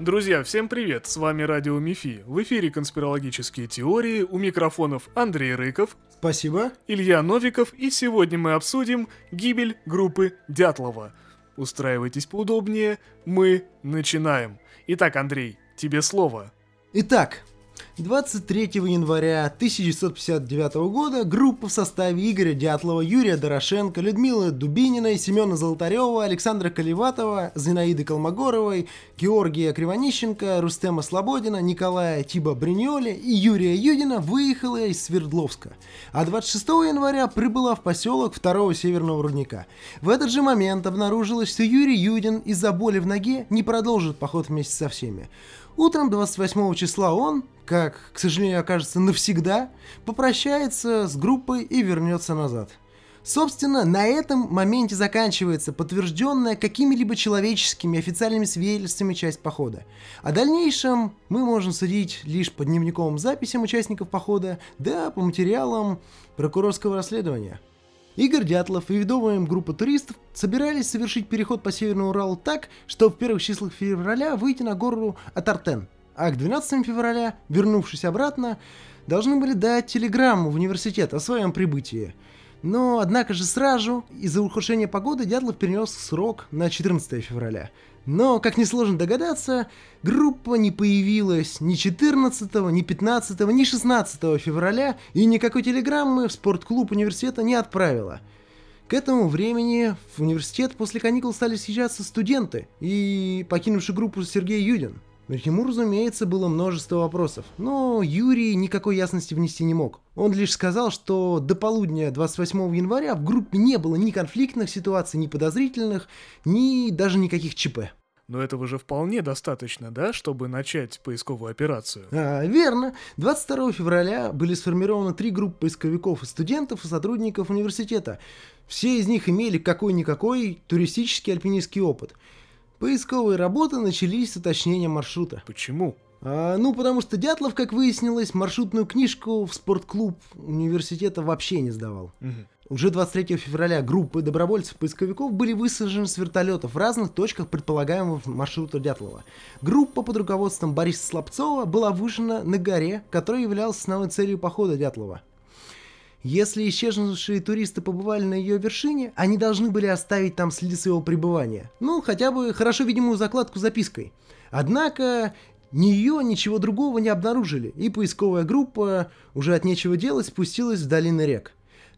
Друзья, всем привет! С вами Радио МИФИ. В эфире конспирологические теории. У микрофонов Андрей Рыков. Спасибо. Илья Новиков. И сегодня мы обсудим гибель группы Дятлова. Устраивайтесь поудобнее. Мы начинаем. Итак, Андрей, тебе слово. Итак, 23 января 1959 года группа в составе Игоря Дятлова, Юрия Дорошенко, Людмилы Дубининой, Семена Золотарева, Александра Колеватова, Зинаиды Колмогоровой, Георгия Кривонищенко, Рустема Слободина, Николая Тиба Бриньоли и Юрия Юдина выехала из Свердловска. А 26 января прибыла в поселок второго северного рудника. В этот же момент обнаружилось, что Юрий Юдин из-за боли в ноге не продолжит поход вместе со всеми. Утром 28 числа он, как, к сожалению, окажется навсегда, попрощается с группой и вернется назад. Собственно, на этом моменте заканчивается подтвержденная какими-либо человеческими официальными свидетельствами часть похода. О дальнейшем мы можем судить лишь по дневниковым записям участников похода, да по материалам прокурорского расследования. Игорь Дятлов и ведомая им группа туристов собирались совершить переход по Северному Уралу так, что в первых числах февраля выйти на гору Атартен, а к 12 февраля, вернувшись обратно, должны были дать телеграмму в университет о своем прибытии. Но, однако же, сразу из-за ухудшения погоды Дятлов перенес срок на 14 февраля – но, как несложно догадаться, группа не появилась ни 14, ни 15, ни 16 февраля и никакой телеграммы в спортклуб университета не отправила. К этому времени в университет после каникул стали съезжаться студенты и покинувший группу Сергей Юдин. Ему, разумеется, было множество вопросов, но Юрий никакой ясности внести не мог. Он лишь сказал, что до полудня 28 января в группе не было ни конфликтных ситуаций, ни подозрительных, ни даже никаких ЧП. Но этого же вполне достаточно, да, чтобы начать поисковую операцию? А, верно. 22 февраля были сформированы три группы поисковиков и студентов и сотрудников университета. Все из них имели какой-никакой туристический альпинистский опыт. Поисковые работы начались с уточнения маршрута. Почему? А, ну, потому что Дятлов, как выяснилось, маршрутную книжку в спортклуб университета вообще не сдавал. Угу. Уже 23 февраля группы добровольцев-поисковиков были высажены с вертолетов в разных точках предполагаемого маршрута Дятлова. Группа под руководством Бориса Слабцова была вышена на горе, которая являлась основной целью похода Дятлова. Если исчезнувшие туристы побывали на ее вершине, они должны были оставить там следы своего пребывания. Ну, хотя бы хорошо видимую закладку запиской. Однако ни ее, ничего другого не обнаружили, и поисковая группа, уже от нечего делать, спустилась в долины рек.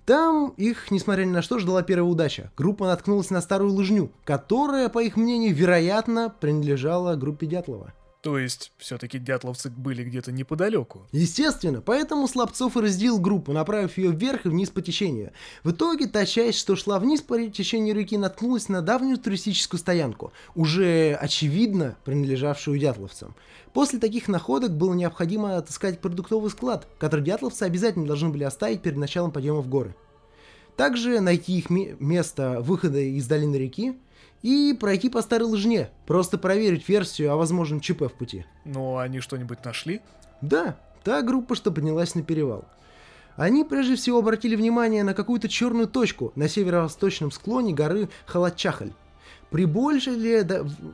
Там их, несмотря ни на что, ждала первая удача. Группа наткнулась на старую лыжню, которая, по их мнению, вероятно, принадлежала группе Дятлова. То есть, все-таки дятловцы были где-то неподалеку. Естественно, поэтому Слабцов и разделил группу, направив ее вверх и вниз по течению. В итоге та часть, что шла вниз по течению реки, наткнулась на давнюю туристическую стоянку, уже очевидно принадлежавшую дятловцам. После таких находок было необходимо отыскать продуктовый склад, который дятловцы обязательно должны были оставить перед началом подъема в горы. Также найти их место выхода из долины реки, и пройти по старой лыжне, просто проверить версию о возможном ЧП в пути. Ну, они что-нибудь нашли? Да, та группа, что поднялась на перевал. Они прежде всего обратили внимание на какую-то черную точку на северо-восточном склоне горы Халатчахаль. При большей ли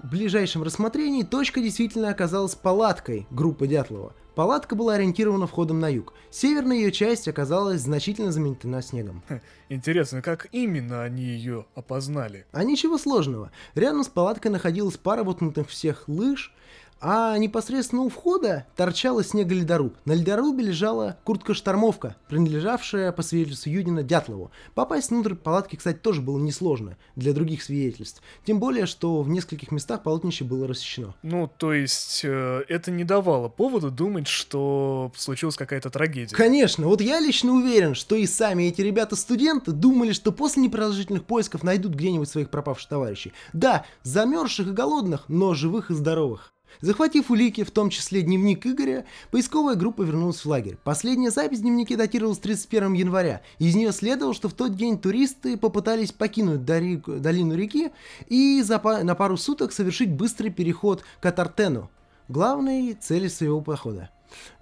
ближайшем рассмотрении точка действительно оказалась палаткой группы Дятлова. Палатка была ориентирована входом на юг. Северная ее часть оказалась значительно заметена снегом. Хм, интересно, как именно они ее опознали? А ничего сложного. Рядом с палаткой находилась пара воткнутых всех лыж, а непосредственно у входа торчала снеголедоруб. На ледорубе лежала куртка-штормовка, принадлежавшая по свидетельству Юдина Дятлову. Попасть внутрь палатки, кстати, тоже было несложно для других свидетельств. Тем более, что в нескольких местах полотнище было рассечено. Ну, то есть, э, это не давало повода думать, что случилась какая-то трагедия. Конечно, вот я лично уверен, что и сами эти ребята-студенты думали, что после непродолжительных поисков найдут где-нибудь своих пропавших товарищей. Да, замерзших и голодных, но живых и здоровых. Захватив улики, в том числе дневник Игоря, поисковая группа вернулась в лагерь. Последняя запись в дневнике датировалась 31 января. Из нее следовало, что в тот день туристы попытались покинуть долину реки и на пару суток совершить быстрый переход к Атартену, главной цели своего похода.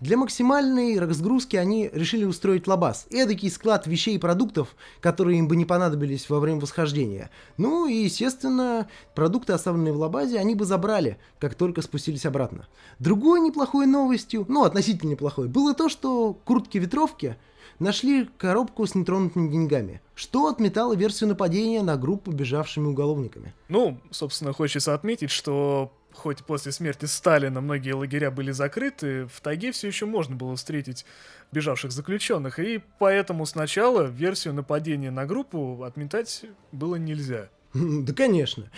Для максимальной разгрузки они решили устроить лабаз, эдакий склад вещей и продуктов, которые им бы не понадобились во время восхождения. Ну и, естественно, продукты, оставленные в лабазе, они бы забрали, как только спустились обратно. Другой неплохой новостью, ну относительно неплохой, было то, что куртки-ветровки нашли коробку с нетронутыми деньгами, что отметало версию нападения на группу бежавшими уголовниками. Ну, собственно, хочется отметить, что хоть после смерти Сталина многие лагеря были закрыты, в тайге все еще можно было встретить бежавших заключенных, и поэтому сначала версию нападения на группу отметать было нельзя. Да, конечно.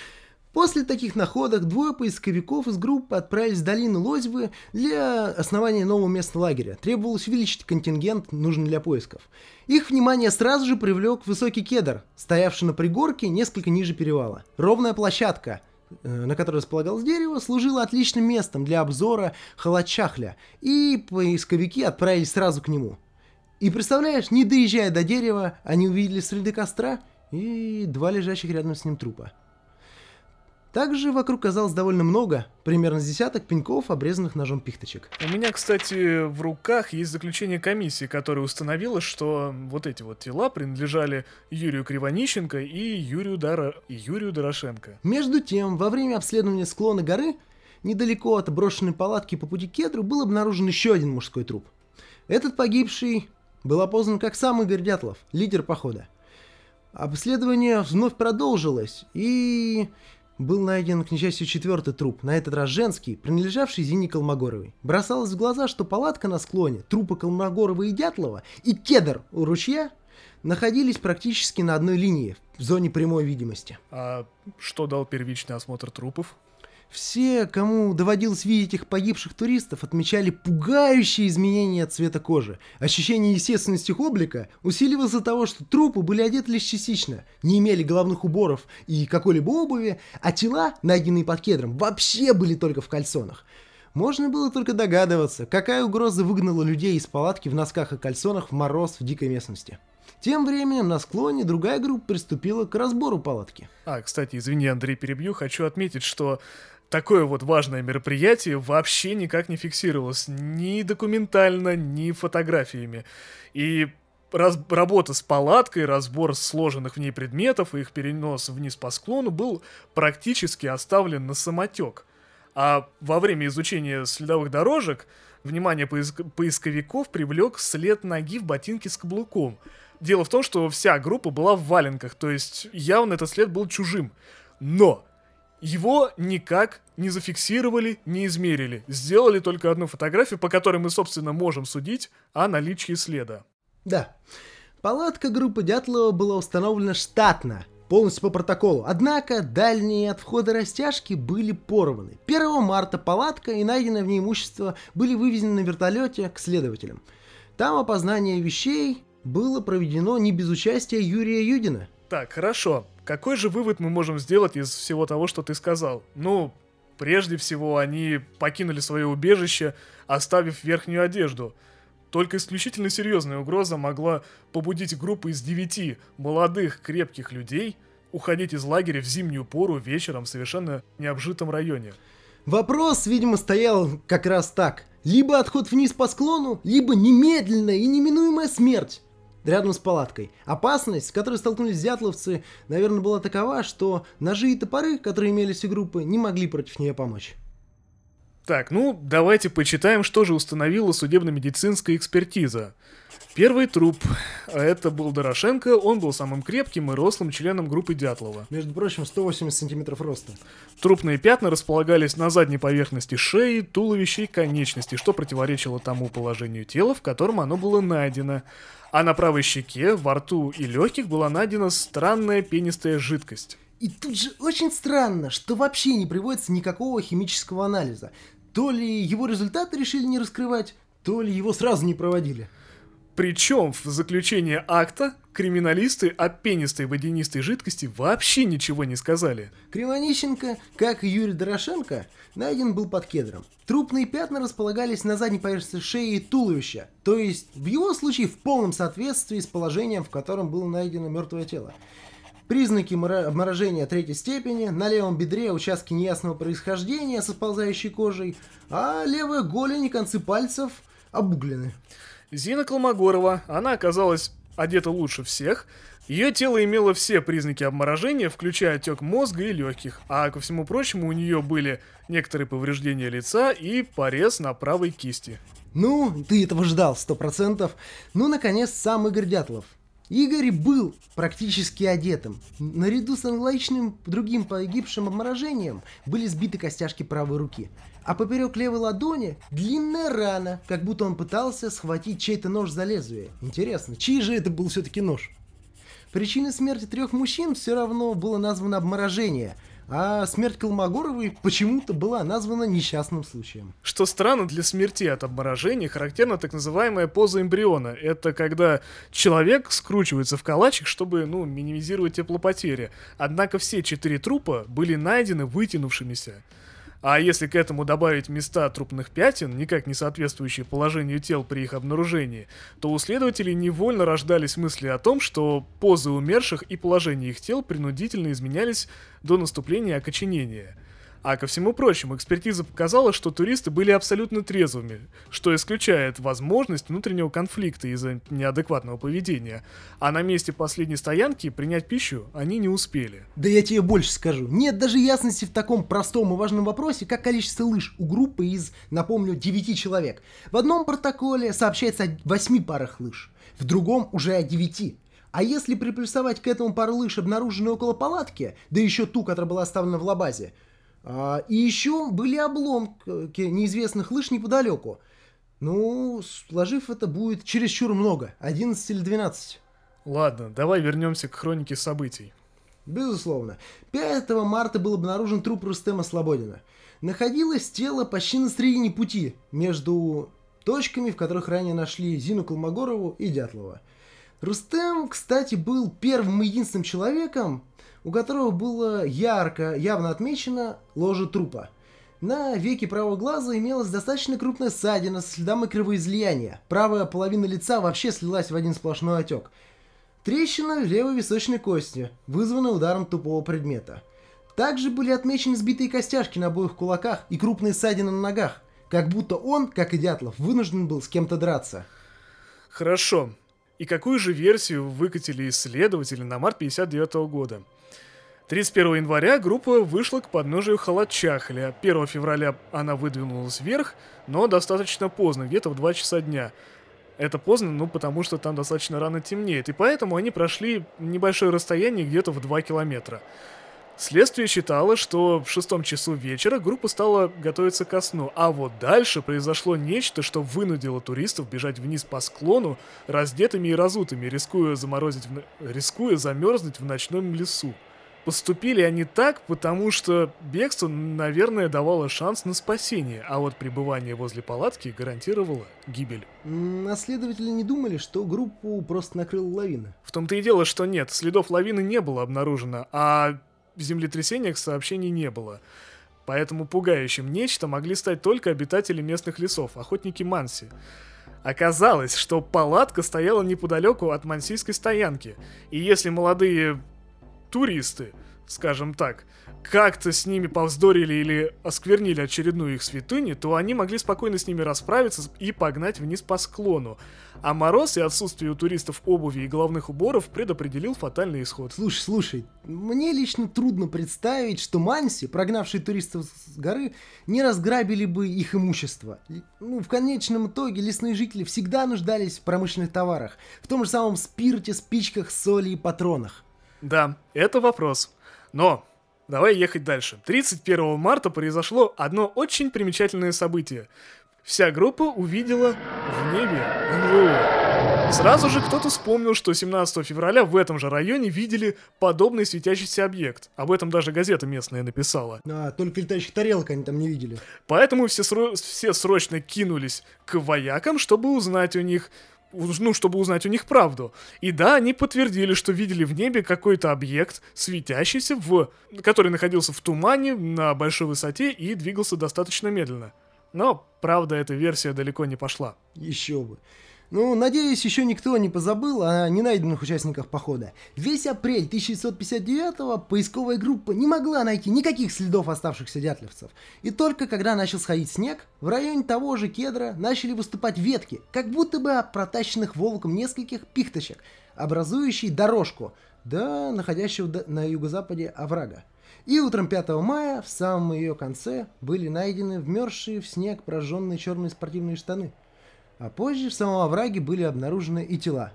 После таких находок двое поисковиков из группы отправились в долину Лозьвы для основания нового места лагеря. Требовалось увеличить контингент, нужный для поисков. Их внимание сразу же привлек высокий кедр, стоявший на пригорке несколько ниже перевала. Ровная площадка, на которой располагалось дерево, служила отличным местом для обзора Халачахля, и поисковики отправились сразу к нему. И представляешь, не доезжая до дерева, они увидели следы костра и два лежащих рядом с ним трупа. Также вокруг казалось довольно много, примерно с десяток пеньков, обрезанных ножом пихточек. У меня, кстати, в руках есть заключение комиссии, которая установила, что вот эти вот тела принадлежали Юрию Кривонищенко и Юрию, Дара... и Юрию Дорошенко. Между тем, во время обследования склона горы, недалеко от брошенной палатки по пути к кедру, был обнаружен еще один мужской труп. Этот погибший был опознан как сам Игорь Дятлов, лидер похода. Обследование вновь продолжилось, и был найден, к несчастью, четвертый труп, на этот раз женский, принадлежавший Зине Колмогоровой. Бросалось в глаза, что палатка на склоне, трупы Колмогорова и Дятлова и кедр у ручья находились практически на одной линии, в зоне прямой видимости. А что дал первичный осмотр трупов? Все, кому доводилось видеть их погибших туристов, отмечали пугающие изменения цвета кожи. Ощущение естественности их облика усиливалось из-за того, что трупы были одеты лишь частично, не имели головных уборов и какой-либо обуви, а тела, найденные под кедром, вообще были только в кальсонах. Можно было только догадываться, какая угроза выгнала людей из палатки в носках и кальсонах в мороз в дикой местности. Тем временем на склоне другая группа приступила к разбору палатки. А, кстати, извини, Андрей, перебью. Хочу отметить, что такое вот важное мероприятие вообще никак не фиксировалось ни документально, ни фотографиями. И раз, работа с палаткой, разбор сложенных в ней предметов и их перенос вниз по склону был практически оставлен на самотек. А во время изучения следовых дорожек внимание поиск поисковиков привлек след ноги в ботинке с каблуком. Дело в том, что вся группа была в валенках, то есть явно этот след был чужим. Но его никак не зафиксировали, не измерили. Сделали только одну фотографию, по которой мы, собственно, можем судить о наличии следа. Да. Палатка группы Дятлова была установлена штатно, полностью по протоколу. Однако дальние от входа растяжки были порваны. 1 марта палатка и найденное в ней имущество были вывезены на вертолете к следователям. Там опознание вещей было проведено не без участия Юрия Юдина. Так, хорошо. Какой же вывод мы можем сделать из всего того, что ты сказал? Ну, прежде всего, они покинули свое убежище, оставив верхнюю одежду. Только исключительно серьезная угроза могла побудить группу из девяти молодых крепких людей уходить из лагеря в зимнюю пору вечером в совершенно необжитом районе. Вопрос, видимо, стоял как раз так. Либо отход вниз по склону, либо немедленная и неминуемая смерть рядом с палаткой. Опасность, с которой столкнулись дятловцы, наверное, была такова, что ножи и топоры, которые имелись у группы, не могли против нее помочь. Так, ну, давайте почитаем, что же установила судебно-медицинская экспертиза. Первый труп, это был Дорошенко, он был самым крепким и рослым членом группы Дятлова. Между прочим, 180 сантиметров роста. Трупные пятна располагались на задней поверхности шеи, туловища и конечностей, что противоречило тому положению тела, в котором оно было найдено. А на правой щеке, во рту и легких была найдена странная пенистая жидкость. И тут же очень странно, что вообще не приводится никакого химического анализа. То ли его результаты решили не раскрывать, то ли его сразу не проводили. Причем в заключение акта криминалисты о пенистой водянистой жидкости вообще ничего не сказали. Кривонищенко, как и Юрий Дорошенко, найден был под кедром. Трупные пятна располагались на задней поверхности шеи и туловища, то есть в его случае в полном соответствии с положением, в котором было найдено мертвое тело. Признаки обморожения третьей степени, на левом бедре участки неясного происхождения со сползающей кожей, а левая голень и концы пальцев – обуглены. Зина Колмогорова, она оказалась одета лучше всех, ее тело имело все признаки обморожения, включая отек мозга и легких, а ко всему прочему у нее были некоторые повреждения лица и порез на правой кисти. Ну, ты этого ждал, сто процентов. Ну, наконец, сам Игорь Дятлов. Игорь был практически одетым. Наряду с аналогичным другим погибшим обморожением были сбиты костяшки правой руки. А поперек левой ладони длинная рана, как будто он пытался схватить чей-то нож за лезвие. Интересно, чей же это был все-таки нож? Причиной смерти трех мужчин все равно было названо обморожение, а смерть Колмогоровой почему-то была названа несчастным случаем. Что странно, для смерти от обморожения характерна так называемая поза эмбриона. Это когда человек скручивается в калачик, чтобы, ну, минимизировать теплопотери. Однако все четыре трупа были найдены вытянувшимися. А если к этому добавить места трупных пятен, никак не соответствующие положению тел при их обнаружении, то у следователей невольно рождались мысли о том, что позы умерших и положение их тел принудительно изменялись до наступления окоченения – а ко всему прочему, экспертиза показала, что туристы были абсолютно трезвыми, что исключает возможность внутреннего конфликта из-за неадекватного поведения. А на месте последней стоянки принять пищу они не успели. Да я тебе больше скажу. Нет даже ясности в таком простом и важном вопросе, как количество лыж у группы из, напомню, 9 человек. В одном протоколе сообщается о 8 парах лыж, в другом уже о 9. А если приплюсовать к этому пару лыж, обнаруженные около палатки, да еще ту, которая была оставлена в лабазе, и еще были обломки неизвестных лыж неподалеку. Ну, сложив это будет чересчур много. 11 или 12. Ладно, давай вернемся к хронике событий. Безусловно. 5 марта был обнаружен труп Рустема Слободина. Находилось тело почти на середине пути между точками, в которых ранее нашли Зину Колмогорову и Дятлова. Рустем, кстати, был первым и единственным человеком, у которого было ярко, явно отмечено ложе трупа. На веке правого глаза имелась достаточно крупная ссадина с следами кровоизлияния. Правая половина лица вообще слилась в один сплошной отек. Трещина в левой височной кости, вызванная ударом тупого предмета. Также были отмечены сбитые костяшки на обоих кулаках и крупные ссадины на ногах, как будто он, как и Дятлов, вынужден был с кем-то драться. Хорошо. И какую же версию выкатили исследователи на март 59 года? 31 января группа вышла к подножию Халатчахля. 1 февраля она выдвинулась вверх, но достаточно поздно, где-то в 2 часа дня. Это поздно, ну, потому что там достаточно рано темнеет, и поэтому они прошли небольшое расстояние где-то в 2 километра. Следствие считало, что в шестом часу вечера группа стала готовиться ко сну, а вот дальше произошло нечто, что вынудило туристов бежать вниз по склону раздетыми и разутыми, рискуя заморозить, в... рискуя замерзнуть в ночном лесу. Поступили они так, потому что бегство, наверное, давало шанс на спасение, а вот пребывание возле палатки гарантировало гибель. А следователи не думали, что группу просто накрыла лавина? В том-то и дело, что нет, следов лавины не было обнаружено, а землетрясениях сообщений не было. Поэтому пугающим нечто могли стать только обитатели местных лесов, охотники Манси. Оказалось, что палатка стояла неподалеку от мансийской стоянки, и если молодые туристы, скажем так, как-то с ними повздорили или осквернили очередную их святыню, то они могли спокойно с ними расправиться и погнать вниз по склону. А мороз и отсутствие у туристов обуви и головных уборов предопределил фатальный исход. Слушай, слушай, мне лично трудно представить, что Манси, прогнавшие туристов с горы, не разграбили бы их имущество. Ну, в конечном итоге лесные жители всегда нуждались в промышленных товарах, в том же самом спирте, спичках, соли и патронах. Да, это вопрос. Но давай ехать дальше. 31 марта произошло одно очень примечательное событие. Вся группа увидела в небе НЛО. Сразу же кто-то вспомнил, что 17 февраля в этом же районе видели подобный светящийся объект. Об этом даже газета местная написала. А, только летающих тарелок они там не видели. Поэтому все, сро- все срочно кинулись к воякам, чтобы узнать у них, ну, чтобы узнать у них правду. И да, они подтвердили, что видели в небе какой-то объект, светящийся, в... который находился в тумане на большой высоте и двигался достаточно медленно. Но, правда, эта версия далеко не пошла. Еще бы. Ну, надеюсь, еще никто не позабыл о ненайденных участниках похода. Весь апрель 1959-го поисковая группа не могла найти никаких следов оставшихся дятлевцев. И только когда начал сходить снег, в районе того же кедра начали выступать ветки, как будто бы от протащенных волком нескольких пихточек, образующие дорожку, да находящего на юго-западе оврага. И утром 5 мая, в самом ее конце, были найдены вмерзшие в снег прожженные черные спортивные штаны – а позже в самом овраге были обнаружены и тела.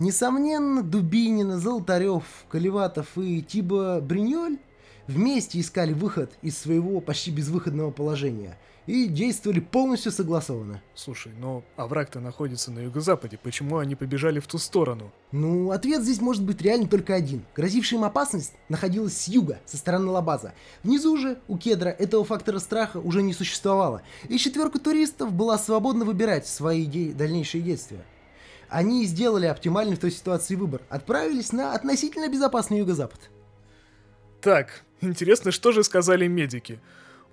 Несомненно, Дубинина, Золотарев, Колеватов и Тиба Бриньоль вместе искали выход из своего почти безвыходного положения – и действовали полностью согласованно. Слушай, но овраг-то находится на юго-западе, почему они побежали в ту сторону? Ну, ответ здесь может быть реально только один. Грозившая им опасность находилась с юга, со стороны Лабаза. Внизу же, у кедра, этого фактора страха уже не существовало, и четверка туристов была свободна выбирать свои де- дальнейшие действия. Они сделали оптимальный в той ситуации выбор, отправились на относительно безопасный юго-запад. Так, интересно, что же сказали медики?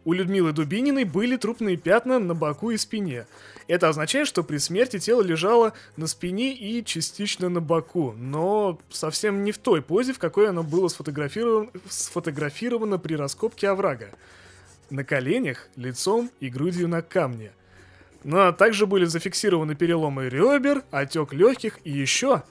У Людмилы Дубининой были трупные пятна на боку и спине. Это означает, что при смерти тело лежало на спине и частично на боку, но совсем не в той позе, в какой оно было сфотографировано, сфотографировано при раскопке оврага. На коленях, лицом и грудью на камне. Ну а также были зафиксированы переломы ребер, отек легких и еще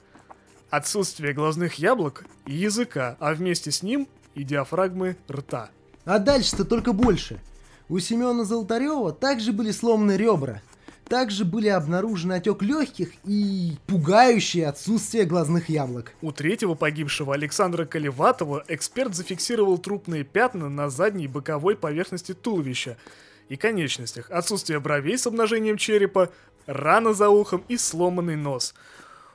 отсутствие глазных яблок и языка, а вместе с ним и диафрагмы рта. А дальше-то только больше. У Семена Золотарева также были сломаны ребра. Также были обнаружены отек легких и пугающее отсутствие глазных яблок. У третьего погибшего Александра Колеватова эксперт зафиксировал трупные пятна на задней боковой поверхности туловища и конечностях, отсутствие бровей с обнажением черепа, рана за ухом и сломанный нос.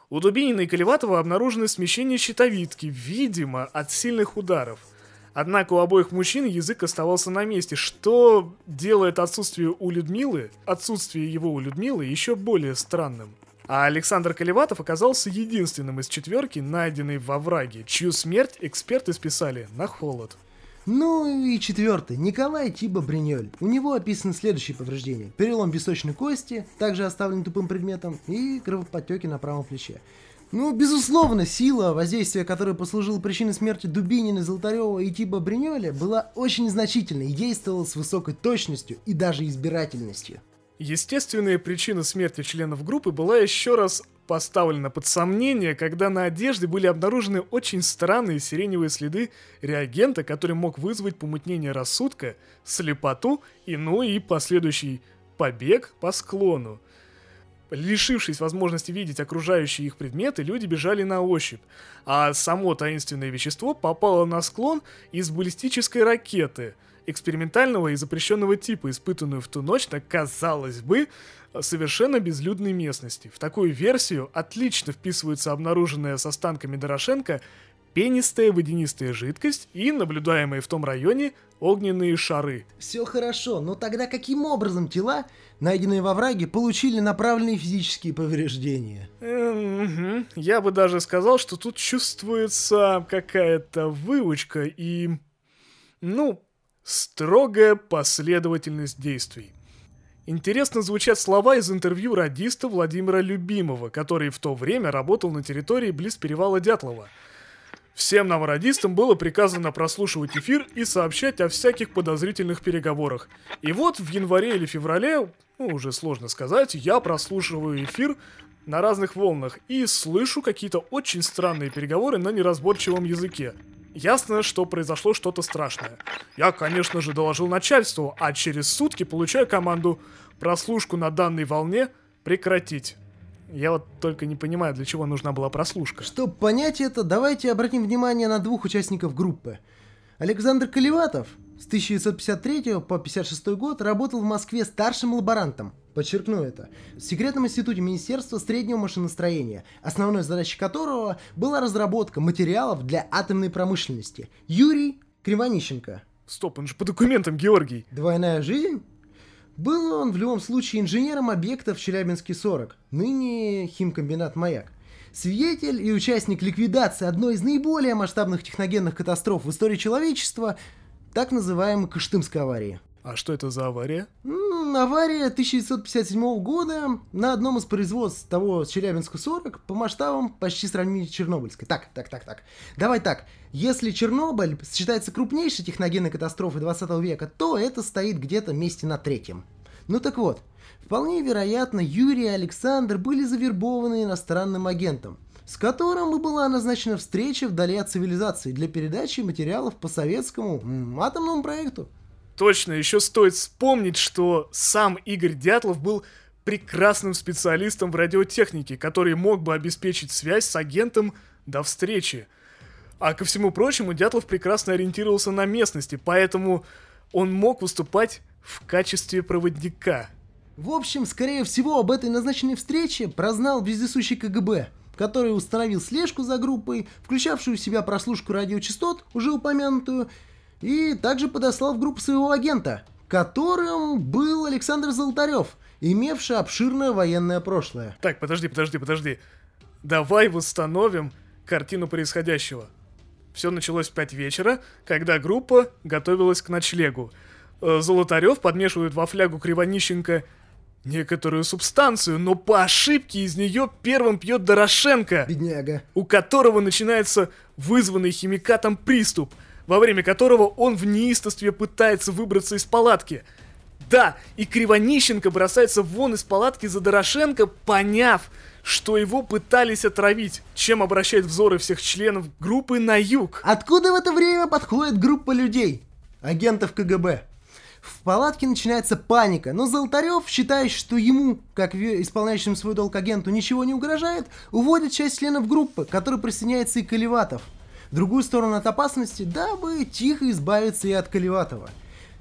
У Дубинина и Колеватова обнаружены смещение щитовидки, видимо, от сильных ударов – Однако у обоих мужчин язык оставался на месте, что делает отсутствие у Людмилы, отсутствие его у Людмилы еще более странным. А Александр Колеватов оказался единственным из четверки, найденной во враге, чью смерть эксперты списали на холод. Ну и четвертый. Николай Тиба Бриньоль. У него описаны следующие повреждения. Перелом височной кости, также оставлен тупым предметом, и кровоподтеки на правом плече. Ну, безусловно, сила, воздействия которой послужила причиной смерти Дубинина, Золотарева и Тиба Бриньоля, была очень значительной и действовала с высокой точностью и даже избирательностью. Естественная причина смерти членов группы была еще раз поставлена под сомнение, когда на одежде были обнаружены очень странные сиреневые следы реагента, который мог вызвать помутнение рассудка, слепоту и, ну и последующий побег по склону. Лишившись возможности видеть окружающие их предметы, люди бежали на ощупь, а само таинственное вещество попало на склон из баллистической ракеты, экспериментального и запрещенного типа, испытанную в ту ночь на, казалось бы, совершенно безлюдной местности. В такую версию отлично вписывается обнаруженная с останками Дорошенко пенистая водянистая жидкость и наблюдаемые в том районе огненные шары. Все хорошо, но тогда каким образом тела, найденные во враге, получили направленные физические повреждения? Угу. Я бы даже сказал, что тут чувствуется какая-то выучка и, ну, строгая последовательность действий. Интересно звучат слова из интервью радиста Владимира Любимого, который в то время работал на территории близ перевала Дятлова – Всем нам радистам было приказано прослушивать эфир и сообщать о всяких подозрительных переговорах. И вот в январе или феврале, ну уже сложно сказать, я прослушиваю эфир на разных волнах и слышу какие-то очень странные переговоры на неразборчивом языке. Ясно, что произошло что-то страшное. Я, конечно же, доложил начальству, а через сутки получаю команду прослушку на данной волне прекратить. Я вот только не понимаю, для чего нужна была прослушка. Чтобы понять это, давайте обратим внимание на двух участников группы. Александр Колеватов с 1953 по 1956 год работал в Москве старшим лаборантом, подчеркну это, в секретном институте Министерства среднего машиностроения, основной задачей которого была разработка материалов для атомной промышленности. Юрий Кривонищенко. Стоп, он же по документам Георгий. Двойная жизнь? Был он в любом случае инженером объекта в Челябинске-40, ныне химкомбинат «Маяк». Свидетель и участник ликвидации одной из наиболее масштабных техногенных катастроф в истории человечества, так называемой Кыштымской аварии. А что это за авария? М-м, общем, авария 1957 года на одном из производств того Челябинска-40 по масштабам почти сравнительно с Чернобыльской. Так, так, так, так. Давай так. Если Чернобыль считается крупнейшей техногенной катастрофой 20 века, то это стоит где-то месте на третьем. Ну так вот, вполне вероятно, Юрий и Александр были завербованы иностранным агентом, с которым и была назначена встреча вдали от цивилизации для передачи материалов по советскому м, атомному проекту. Точно, еще стоит вспомнить, что сам Игорь Дятлов был прекрасным специалистом в радиотехнике, который мог бы обеспечить связь с агентом до встречи. А ко всему прочему, Дятлов прекрасно ориентировался на местности, поэтому он мог выступать в качестве проводника. В общем, скорее всего, об этой назначенной встрече прознал вездесущий КГБ, который установил слежку за группой, включавшую в себя прослушку радиочастот, уже упомянутую, и также подослал в группу своего агента, которым был Александр Золотарев, имевший обширное военное прошлое. Так, подожди, подожди, подожди. Давай восстановим картину происходящего. Все началось в 5 вечера, когда группа готовилась к ночлегу. Э, Золотарев подмешивает во флягу Кривонищенко некоторую субстанцию, но по ошибке из нее первым пьет Дорошенко, Бедняга. у которого начинается вызванный химикатом приступ, во время которого он в неистовстве пытается выбраться из палатки. Да, и Кривонищенко бросается вон из палатки за Дорошенко, поняв, что его пытались отравить, чем обращает взоры всех членов группы на юг. Откуда в это время подходит группа людей? Агентов КГБ. В палатке начинается паника, но Золотарев, считая, что ему, как исполняющему свой долг агенту, ничего не угрожает, уводит часть членов группы, к которой присоединяется и Колеватов. Другую сторону от опасности, дабы тихо избавиться и от Колеватова.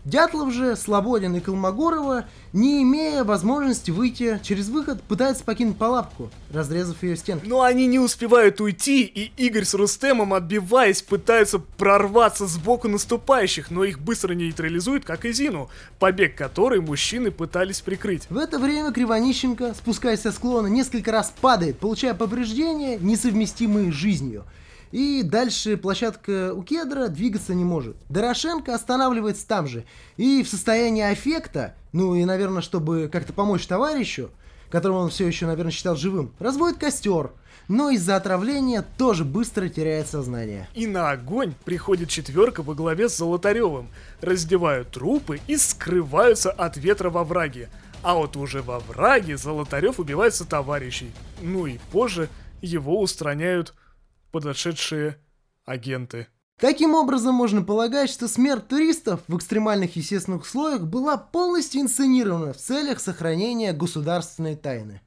Дятлов же, Слободин и Колмогорова, не имея возможности выйти через выход, пытаются покинуть палатку, разрезав ее стенки. Но они не успевают уйти, и Игорь с Рустемом, отбиваясь, пытаются прорваться сбоку наступающих, но их быстро нейтрализуют, как и Зину, побег которой мужчины пытались прикрыть. В это время Кривонищенко, спускаясь со склона, несколько раз падает, получая повреждения, несовместимые с жизнью. И дальше площадка у кедра двигаться не может. Дорошенко останавливается там же. И в состоянии аффекта, ну и, наверное, чтобы как-то помочь товарищу, которого он все еще, наверное, считал живым, разводит костер. Но из-за отравления тоже быстро теряет сознание. И на огонь приходит четверка во главе с Золотаревым, раздевают трупы и скрываются от ветра во враге. А вот уже во враге Золотарев убивается товарищей. Ну и позже его устраняют подошедшие агенты. Таким образом, можно полагать, что смерть туристов в экстремальных естественных условиях была полностью инсценирована в целях сохранения государственной тайны.